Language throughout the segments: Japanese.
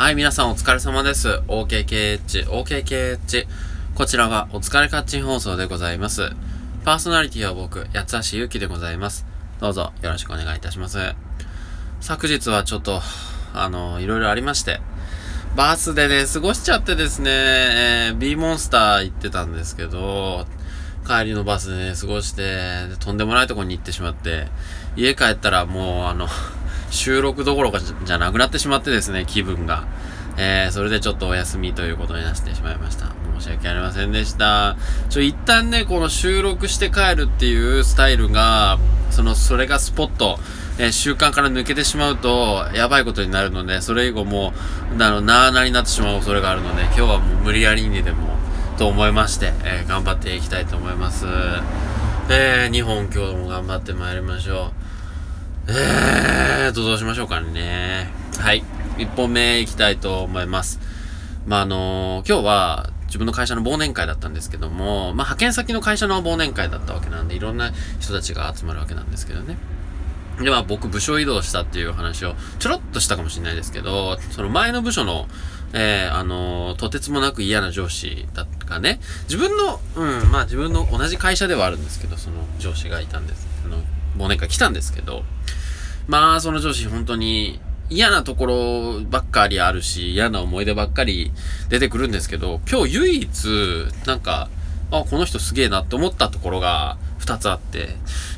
はい、皆さんお疲れ様です。OKKH、OKKH。こちらはお疲れカッチン放送でございます。パーソナリティは僕、八橋ゆうきでございます。どうぞよろしくお願いいたします。昨日はちょっと、あの、いろいろありまして、バースでね、過ごしちゃってですね、えー、B モンスター行ってたんですけど、帰りのバスでね、過ごして、とんでもないとこに行ってしまって、家帰ったらもう、あの、収録どころかじゃなくなってしまってですね、気分が。えー、それでちょっとお休みということになってしまいました。申し訳ありませんでした。ちょ、一旦ね、この収録して帰るっていうスタイルが、その、それがスポット、えー習慣から抜けてしまうと、やばいことになるので、それ以後もう、あの、なーなになってしまう恐れがあるので、今日はもう無理やりにでも、と思いまして、えー頑張っていきたいと思います。えー、日本今日も頑張ってまいりましょう。えーと、どうしましょうかね。はい。一本目行きたいと思います。まあ、あの今日は自分の会社の忘年会だったんですけども、まあ、派遣先の会社の忘年会だったわけなんで、いろんな人たちが集まるわけなんですけどね。で、まあ僕部署移動したっていう話をちょろっとしたかもしれないですけど、その前の部署の、えー、あのーとてつもなく嫌な上司だったかね、自分の、うん、まあ自分の同じ会社ではあるんですけど、その上司がいたんです。あの、忘年会来たんですけど、まあその上司本当に嫌なところばっかりあるし、嫌な思い出ばっかり出てくるんですけど、今日唯一、なんか、あ、この人すげえなって思ったところが2つあって、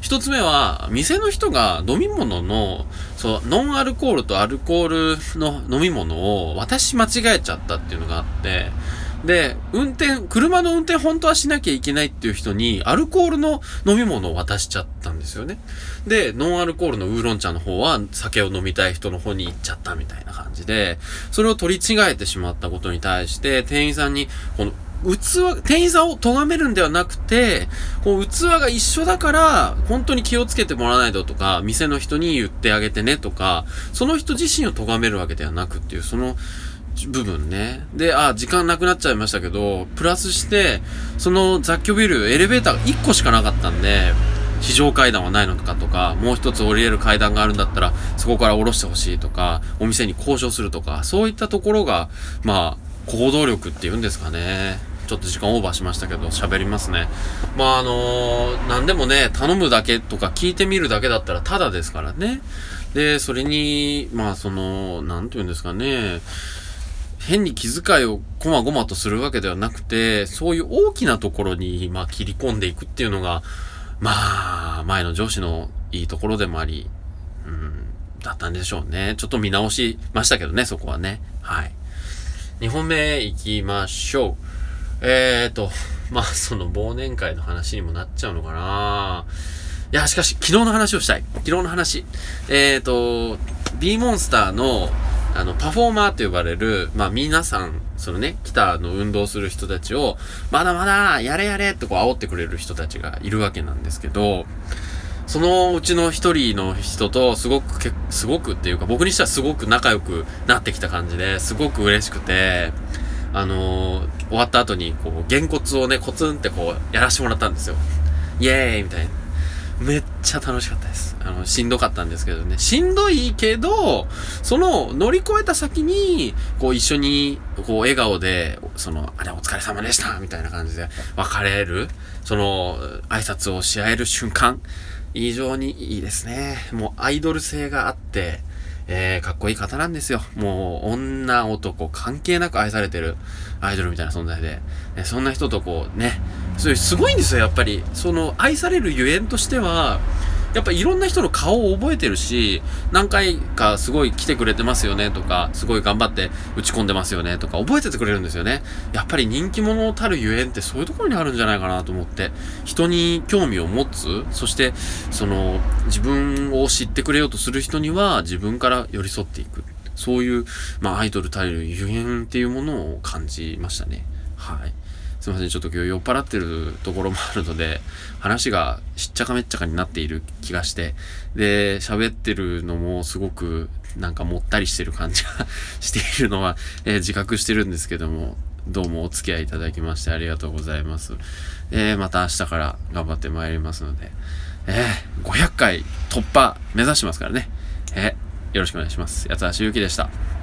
1つ目は、店の人が飲み物の、そう、ノンアルコールとアルコールの飲み物を私間違えちゃったっていうのがあって、で、運転、車の運転本当はしなきゃいけないっていう人に、アルコールの飲み物を渡しちゃったんですよね。で、ノンアルコールのウーロン茶の方は酒を飲みたい人の方に行っちゃったみたいな感じで、それを取り違えてしまったことに対して、店員さんに、この、器、店員さんを咎めるんではなくて、こう、器が一緒だから、本当に気をつけてもらわないととか、店の人に言ってあげてねとか、その人自身を咎めるわけではなくっていう、その、部分ね。で、あ、時間なくなっちゃいましたけど、プラスして、その雑居ビル、エレベーターが1個しかなかったんで、非常階段はないのかとか、もう一つ降りれる階段があるんだったら、そこから降ろしてほしいとか、お店に交渉するとか、そういったところが、まあ、行動力っていうんですかね。ちょっと時間オーバーしましたけど、喋りますね。まあ、あのー、何でもね、頼むだけとか聞いてみるだけだったらタダですからね。で、それに、まあ、その、なんていうんですかね、変に気遣いをこまごまとするわけではなくて、そういう大きなところに、まあ、切り込んでいくっていうのが、まあ、前の上司のいいところでもあり、うん、だったんでしょうね。ちょっと見直しましたけどね、そこはね。はい。2本目行きましょう。えーと、まあ、その忘年会の話にもなっちゃうのかないや、しかし、昨日の話をしたい。昨日の話。えーと、B モンスターの、あの、パフォーマーと呼ばれる、まあ皆さん、そのね、ギターの運動する人たちを、まだまだ、やれやれってこう煽ってくれる人たちがいるわけなんですけど、そのうちの一人の人と、すごくけ、すごくっていうか、僕にしてはすごく仲良くなってきた感じで、すごく嬉しくて、あのー終わった後に、こう、げんこつをね、コツンってこう、やらしてもらったんですよ。イエーイみたいな。めっちゃ楽しかったです。あの、しんどかったんですけどね。しんどいけど、その乗り越えた先に、こう一緒に、こう笑顔で、その、あれお疲れ様でしたみたいな感じで別れる、その、挨拶をし合える瞬間、非常にいいですね。もうアイドル性があって、えー、かっこいい方なんですよ。もう、女、男、関係なく愛されてるアイドルみたいな存在で。えそんな人とこう、ね、そういう、すごいんですよ、やっぱり。その、愛されるゆえんとしては、やっぱいろんな人の顔を覚えてるし、何回かすごい来てくれてますよねとか、すごい頑張って打ち込んでますよねとか、覚えててくれるんですよね。やっぱり人気者たるゆえんってそういうところにあるんじゃないかなと思って、人に興味を持つ、そして、その、自分を知ってくれようとする人には自分から寄り添っていく。そういう、まあ、アイドルたるゆえんっていうものを感じましたね。はい。すいません、ちょっと今日酔っ払ってるところもあるので、話がしっちゃかめっちゃかになっている気がして、で、喋ってるのもすごくなんかもったりしてる感じがしているのは、えー自覚してるんですけども、どうもお付き合いいただきましてありがとうございます。えーまた明日から頑張ってまいりますので、えー500回突破目指してますからね。えーよろしくお願いします。八橋ゆうきでした。